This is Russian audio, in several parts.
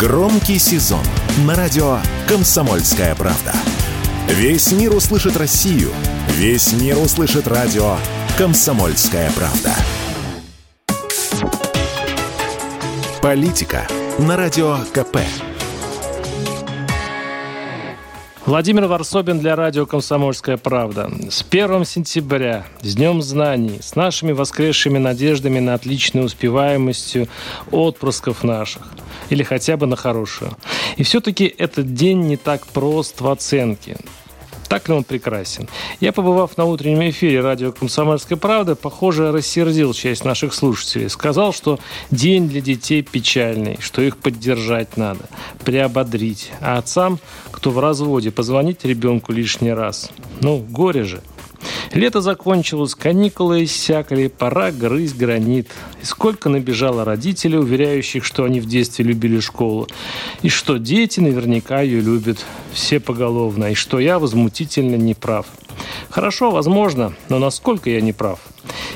Громкий сезон на радио «Комсомольская правда». Весь мир услышит Россию. Весь мир услышит радио «Комсомольская правда». Политика на радио КП. Владимир Варсобин для радио «Комсомольская правда». С 1 сентября, с Днем знаний, с нашими воскресшими надеждами на отличную успеваемостью отпрысков наших. Или хотя бы на хорошую. И все-таки этот день не так прост в оценке. Так ли он прекрасен? Я, побывав на утреннем эфире радио «Комсомольская правда», похоже, рассердил часть наших слушателей. Сказал, что день для детей печальный, что их поддержать надо, приободрить. А отцам, кто в разводе, позвонить ребенку лишний раз. Ну, горе же. Лето закончилось, каникулы иссякли, пора грызть гранит. И сколько набежало родителей, уверяющих, что они в детстве любили школу. И что дети наверняка ее любят все поголовно. И что я возмутительно не прав. Хорошо, возможно, но насколько я не прав?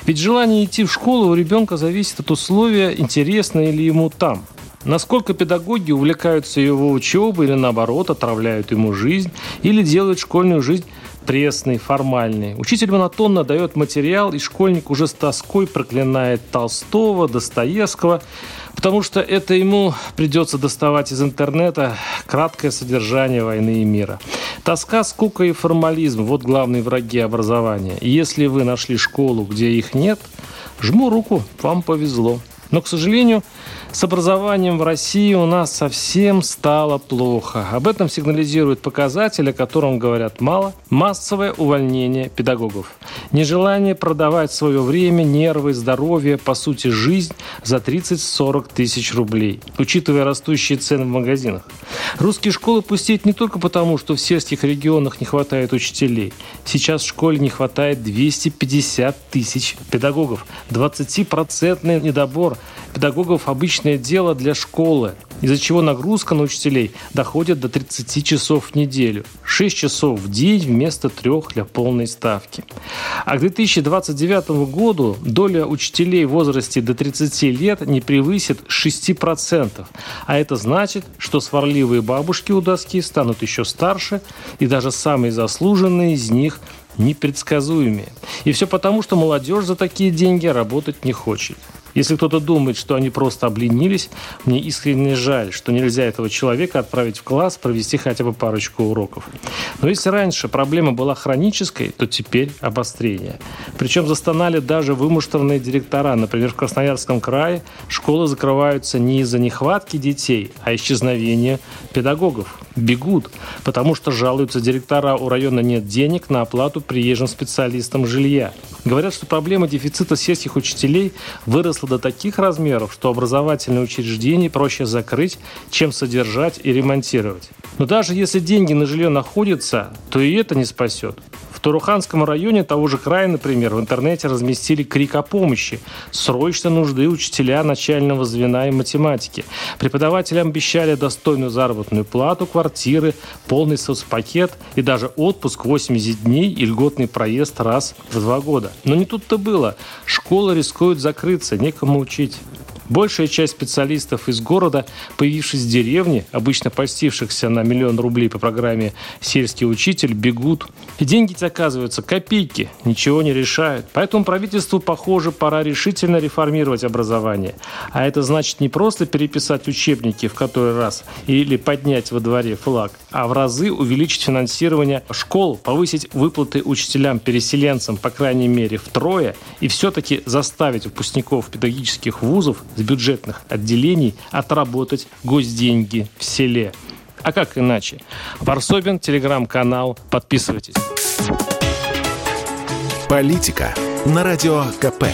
Ведь желание идти в школу у ребенка зависит от условия, интересно ли ему там. Насколько педагоги увлекаются его учебой или наоборот отравляют ему жизнь или делают школьную жизнь пресный, формальный. Учитель монотонно дает материал, и школьник уже с тоской проклинает Толстого, Достоевского, потому что это ему придется доставать из интернета краткое содержание войны и мира. Тоска, скука и формализм – вот главные враги образования. И если вы нашли школу, где их нет, жму руку, вам повезло. Но, к сожалению, с образованием в России у нас совсем стало плохо. Об этом сигнализирует показатель, о котором говорят мало – массовое увольнение педагогов. Нежелание продавать свое время, нервы, здоровье, по сути, жизнь за 30-40 тысяч рублей, учитывая растущие цены в магазинах. Русские школы пустеют не только потому, что в сельских регионах не хватает учителей. Сейчас в школе не хватает 250 тысяч педагогов. 20% недобор педагогов обычное дело для школы, из-за чего нагрузка на учителей доходит до 30 часов в неделю. 6 часов в день вместо трех для полной ставки. А к 2029 году доля учителей в возрасте до 30 лет не превысит 6%. А это значит, что сварливые бабушки у доски станут еще старше, и даже самые заслуженные из них непредсказуемые. И все потому, что молодежь за такие деньги работать не хочет. Если кто-то думает, что они просто обленились, мне искренне жаль, что нельзя этого человека отправить в класс, провести хотя бы парочку уроков. Но если раньше проблема была хронической, то теперь обострение. Причем застонали даже вымуштрованные директора. Например, в Красноярском крае школы закрываются не из-за нехватки детей, а исчезновения педагогов. Бегут, потому что жалуются директора, у района нет денег на оплату приезжим специалистам жилья. Говорят, что проблема дефицита сельских учителей выросла выросла до таких размеров, что образовательные учреждения проще закрыть, чем содержать и ремонтировать. Но даже если деньги на жилье находятся, то и это не спасет. Туруханском районе того же края, например, в интернете разместили крик о помощи. Срочно нужды учителя начального звена и математики. Преподавателям обещали достойную заработную плату, квартиры, полный соцпакет и даже отпуск 80 дней и льготный проезд раз в два года. Но не тут-то было. Школы рискуют закрыться, некому учить. Большая часть специалистов из города, появившись в деревне, обычно постившихся на миллион рублей по программе «Сельский учитель», бегут. И деньги оказываются копейки, ничего не решают. Поэтому правительству, похоже, пора решительно реформировать образование. А это значит не просто переписать учебники в который раз или поднять во дворе флаг, а в разы увеличить финансирование школ, повысить выплаты учителям-переселенцам, по крайней мере, втрое, и все-таки заставить выпускников педагогических вузов с бюджетных отделений отработать госденьги в селе. А как иначе? Варсобин, телеграм-канал. Подписывайтесь. Политика на радио КП.